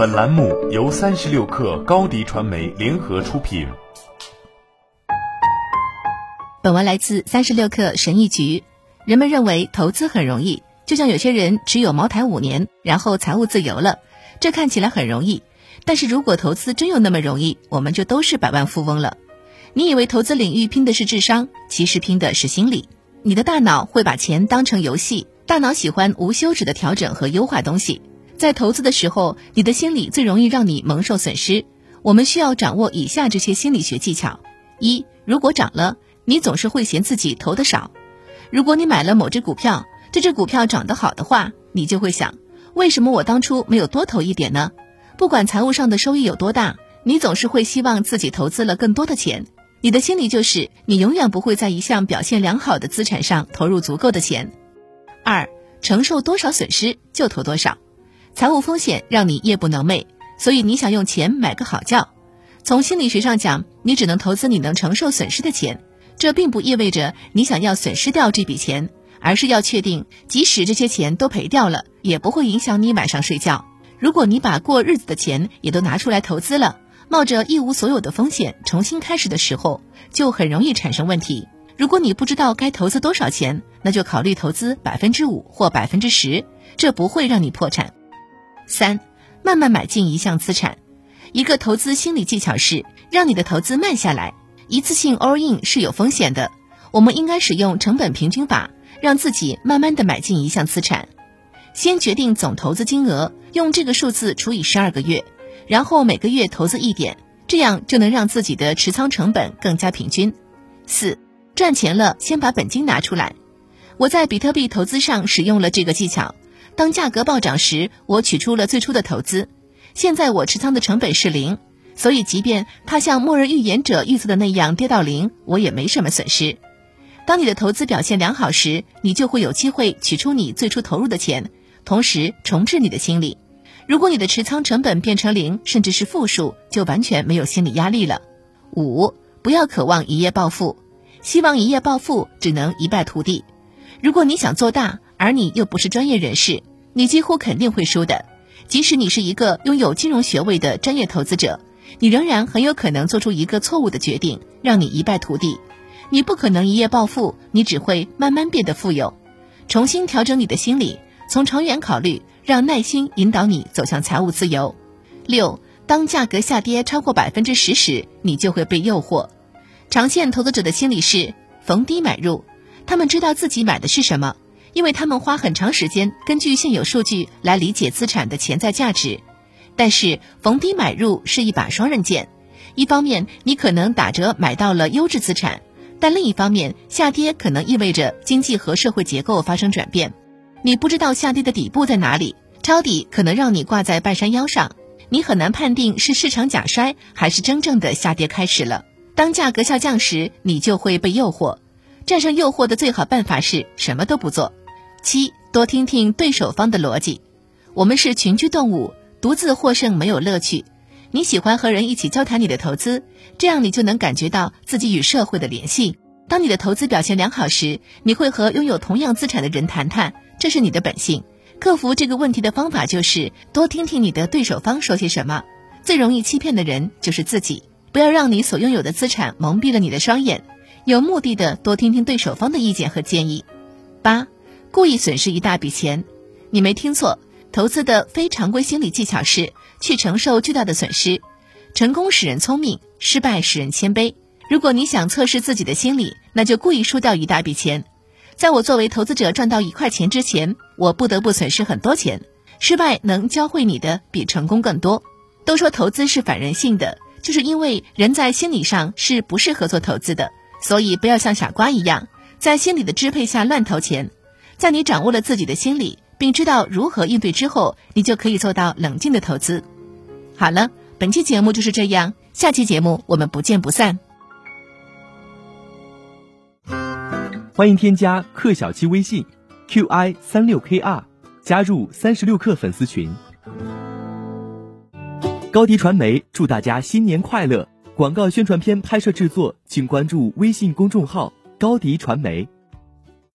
本栏目由三十六氪高低传媒联合出品。本文来自三十六氪神医局。人们认为投资很容易，就像有些人持有茅台五年，然后财务自由了，这看起来很容易。但是如果投资真有那么容易，我们就都是百万富翁了。你以为投资领域拼的是智商，其实拼的是心理。你的大脑会把钱当成游戏，大脑喜欢无休止的调整和优化东西。在投资的时候，你的心理最容易让你蒙受损失。我们需要掌握以下这些心理学技巧：一，如果涨了，你总是会嫌自己投的少。如果你买了某只股票，这只股票涨得好的话，你就会想，为什么我当初没有多投一点呢？不管财务上的收益有多大，你总是会希望自己投资了更多的钱。你的心理就是，你永远不会在一项表现良好的资产上投入足够的钱。二，承受多少损失就投多少。财务风险让你夜不能寐，所以你想用钱买个好觉。从心理学上讲，你只能投资你能承受损失的钱。这并不意味着你想要损失掉这笔钱，而是要确定，即使这些钱都赔掉了，也不会影响你晚上睡觉。如果你把过日子的钱也都拿出来投资了，冒着一无所有的风险重新开始的时候，就很容易产生问题。如果你不知道该投资多少钱，那就考虑投资百分之五或百分之十，这不会让你破产。三，慢慢买进一项资产。一个投资心理技巧是让你的投资慢下来。一次性 all in 是有风险的。我们应该使用成本平均法，让自己慢慢的买进一项资产。先决定总投资金额，用这个数字除以十二个月，然后每个月投资一点，这样就能让自己的持仓成本更加平均。四，赚钱了先把本金拿出来。我在比特币投资上使用了这个技巧。当价格暴涨时，我取出了最初的投资。现在我持仓的成本是零，所以即便它像末日预言者预测的那样跌到零，我也没什么损失。当你的投资表现良好时，你就会有机会取出你最初投入的钱，同时重置你的心理。如果你的持仓成本变成零，甚至是负数，就完全没有心理压力了。五，不要渴望一夜暴富，希望一夜暴富只能一败涂地。如果你想做大，而你又不是专业人士，你几乎肯定会输的。即使你是一个拥有金融学位的专业投资者，你仍然很有可能做出一个错误的决定，让你一败涂地。你不可能一夜暴富，你只会慢慢变得富有。重新调整你的心理，从长远考虑，让耐心引导你走向财务自由。六，当价格下跌超过百分之十时，你就会被诱惑。长线投资者的心理是逢低买入，他们知道自己买的是什么。因为他们花很长时间根据现有数据来理解资产的潜在价值，但是逢低买入是一把双刃剑，一方面你可能打折买到了优质资产，但另一方面下跌可能意味着经济和社会结构发生转变，你不知道下跌的底部在哪里，抄底可能让你挂在半山腰上，你很难判定是市场假摔还是真正的下跌开始了。当价格下降时，你就会被诱惑，战胜诱惑的最好办法是什么都不做。七，多听听对手方的逻辑。我们是群居动物，独自获胜没有乐趣。你喜欢和人一起交谈你的投资，这样你就能感觉到自己与社会的联系。当你的投资表现良好时，你会和拥有同样资产的人谈谈，这是你的本性。克服这个问题的方法就是多听听你的对手方说些什么。最容易欺骗的人就是自己。不要让你所拥有的资产蒙蔽了你的双眼，有目的的多听听对手方的意见和建议。八。故意损失一大笔钱，你没听错。投资的非常规心理技巧是去承受巨大的损失。成功使人聪明，失败使人谦卑。如果你想测试自己的心理，那就故意输掉一大笔钱。在我作为投资者赚到一块钱之前，我不得不损失很多钱。失败能教会你的比成功更多。都说投资是反人性的，就是因为人在心理上是不适合做投资的。所以不要像傻瓜一样，在心理的支配下乱投钱。在你掌握了自己的心理，并知道如何应对之后，你就可以做到冷静的投资。好了，本期节目就是这样，下期节目我们不见不散。欢迎添加克小七微信 qi 三六 kr，加入三十六氪粉丝群。高迪传媒祝大家新年快乐！广告宣传片拍摄制作，请关注微信公众号高迪传媒。